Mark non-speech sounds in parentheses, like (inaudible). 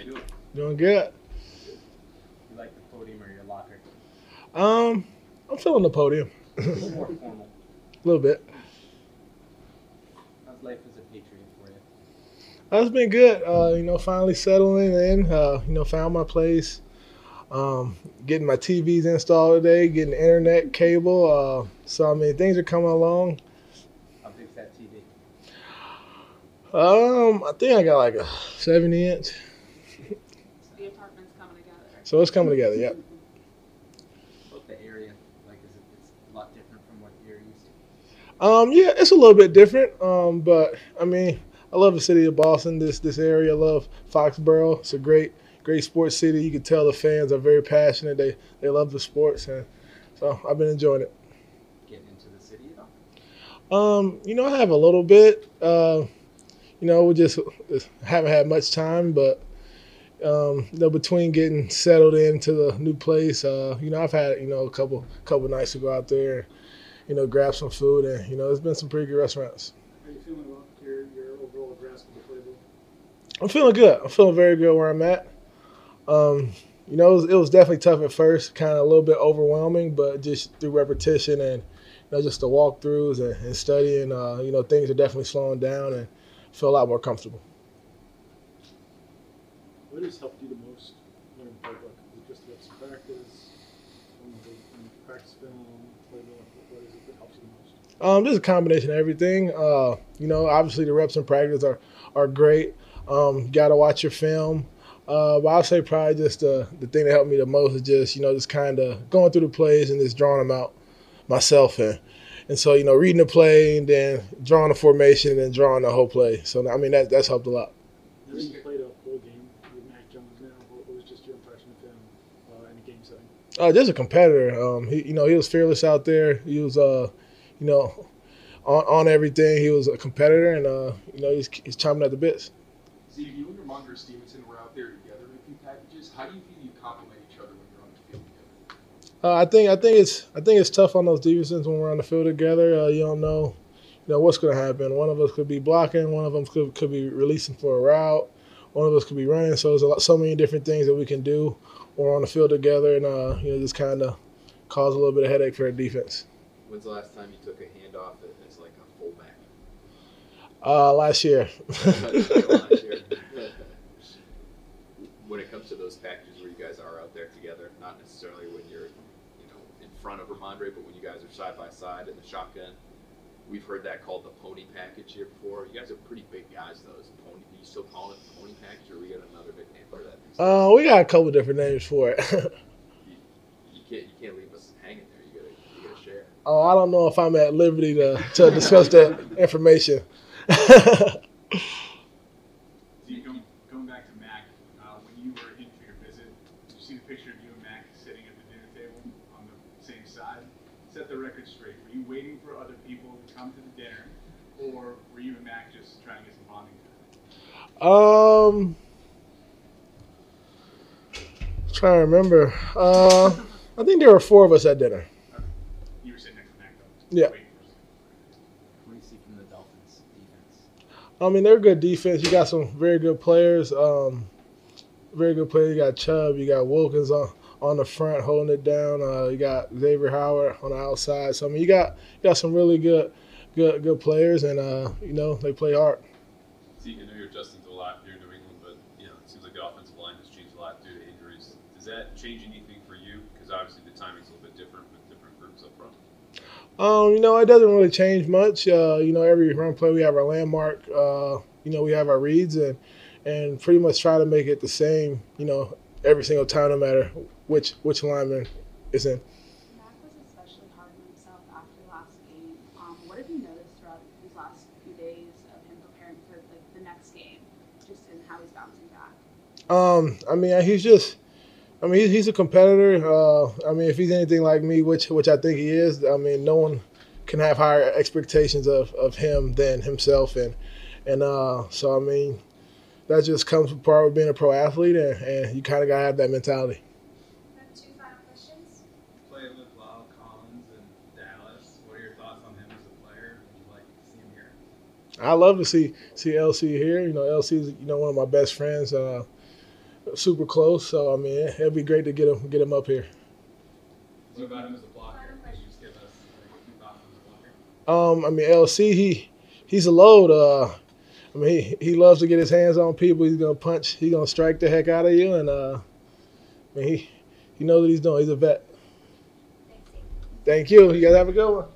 Doing? Doing good. You like the podium or your locker? Um, I'm feeling the podium A little more (laughs) formal. a little bit. How's life as a Patriot for you? Uh, It's been good. Uh, you know, finally settling in. Uh, you know, found my place. Um, getting my TVs installed today. Getting internet cable. Uh, so I mean, things are coming along. How big's that TV? Um, I think I got like a 70 inch. The apartment's coming together. So it's coming together. Yep. What's the area like? Is it it's a lot different from what you're used to? Um, yeah, it's a little bit different. Um, but I mean, I love the city of Boston. This this area. I love Foxborough. It's a great great sports city. You can tell the fans are very passionate. They they love the sports, and so I've been enjoying it. Getting into the city at all? Um, you know, I have a little bit. Uh, you know, we just haven't had much time, but um, you know, between getting settled into the new place, uh, you know, I've had you know a couple couple nights to go out there, you know, grab some food, and you know, there's been some pretty good restaurants. How are you feeling about your, your overall grasp of the playbook? I'm feeling good. I'm feeling very good where I'm at. Um, you know, it was, it was definitely tough at first, kind of a little bit overwhelming, but just through repetition and you know just the walkthroughs and, and studying, uh, you know, things are definitely slowing down and feel a lot more comfortable. What has helped you the most learn playbook? Is it just to have some practice, the, practice film, playbook? What is it that helps you the most? Um, there's a combination of everything. Uh, you know, obviously the reps and practice are are great. Um, Got to watch your film. Uh, but I'll say probably just the the thing that helped me the most is just you know just kind of going through the plays and just drawing them out myself and and so you know reading the play and then drawing the formation and then drawing the whole play. So I mean that that's helped a lot. Now that you played a whole game with Mac Jones now, what, what just your impression of him uh, in a game setting? Uh, just a competitor. Um, he, you know, he was fearless out there. He was, uh, you know, on, on everything. He was a competitor, and uh, you know, he's, he's chomping at the bits. Steve, you and Rhamondre Stevenson were out there together in a few packages. How do you feel you complement each other when you're on the field together? Uh, I think, I think it's, I think it's tough on those defenses when we're on the field together. Uh, you don't know, you know, what's going to happen. One of us could be blocking. One of them could, could be releasing for a route. One of us could be running. So there's a lot, so many different things that we can do or on the field together, and uh, you know, just kind of cause a little bit of headache for the defense. When's the last time you took a handoff as like a fullback? Uh, last year. (laughs) Last year. (laughs) when it comes to those packages where you guys are out there together, not necessarily when you're, you know, in front of Rhamondre, but when you guys are side by side in the shotgun, we've heard that called the pony package here before. You guys are pretty big guys, though. Is pony? Do you still call it the pony package, or we got another nickname for that? Uh, we got a couple different names for it. (laughs) you, you can't you can't leave us hanging there. You gotta you gotta share. oh, I don't know if I'm at liberty to, to discuss that information. (laughs) See, going, going back to Mac, uh, when you were in for your visit, did you see the picture of you and Mac sitting at the dinner table on the same side? Set the record straight. Were you waiting for other people to come to the dinner, or were you and Mac just trying to get some bonding time? um, trying to remember. Uh, I think there were four of us at dinner. You were sitting next to Mac, though. Yeah. Waiting for us. What do you see from the Dolphins defense? I mean, they're good defense. You got some very good players. Um, very good players. You got Chubb. You got Wilkins on on the front holding it down. Uh, you got Xavier Howard on the outside. So I mean, you got you got some really good good good players, and uh, you know they play hard. See, I know you're adjusting to a lot here in New England, but you know it seems like the offensive line has changed a lot due to injuries. Does that change anything for you? Because obviously the timing's a little bit different with different groups up front. Um, you know, it doesn't really change much. Uh, you know, every run play we have our landmark. Uh, you know, we have our reads and and pretty much try to make it the same. You know, every single time, no matter which which lineman is in. Mac was especially hard on himself after last game. Um, what have you noticed throughout these last few days of him preparing for like the next game, just in how he's bouncing back? Um, I mean, he's just. I mean, he's, he's a competitor. Uh, I mean, if he's anything like me, which which I think he is, I mean, no one can have higher expectations of, of him than himself, and and uh, so I mean, that just comes with part of being a pro athlete, and, and you kind of gotta have that mentality. I have two final questions. played with La'el Collins in Dallas. What are your thoughts on him as a player? Would you like to see him here? I love to see see LC here. You know, LC is you know one of my best friends. Uh, super close. So I mean, it'd be great to get him get him up here. What about him as a blocker? Could you just give us like, a few thoughts on his blocker? Um, I mean, LC he he's a load. Uh, I mean, he, he loves to get his hands on people. He's gonna punch. He's gonna strike the heck out of you, and uh, I mean, he he knows what he's doing. He's a vet. Thanks, Steve. Thank you. You guys have a good one.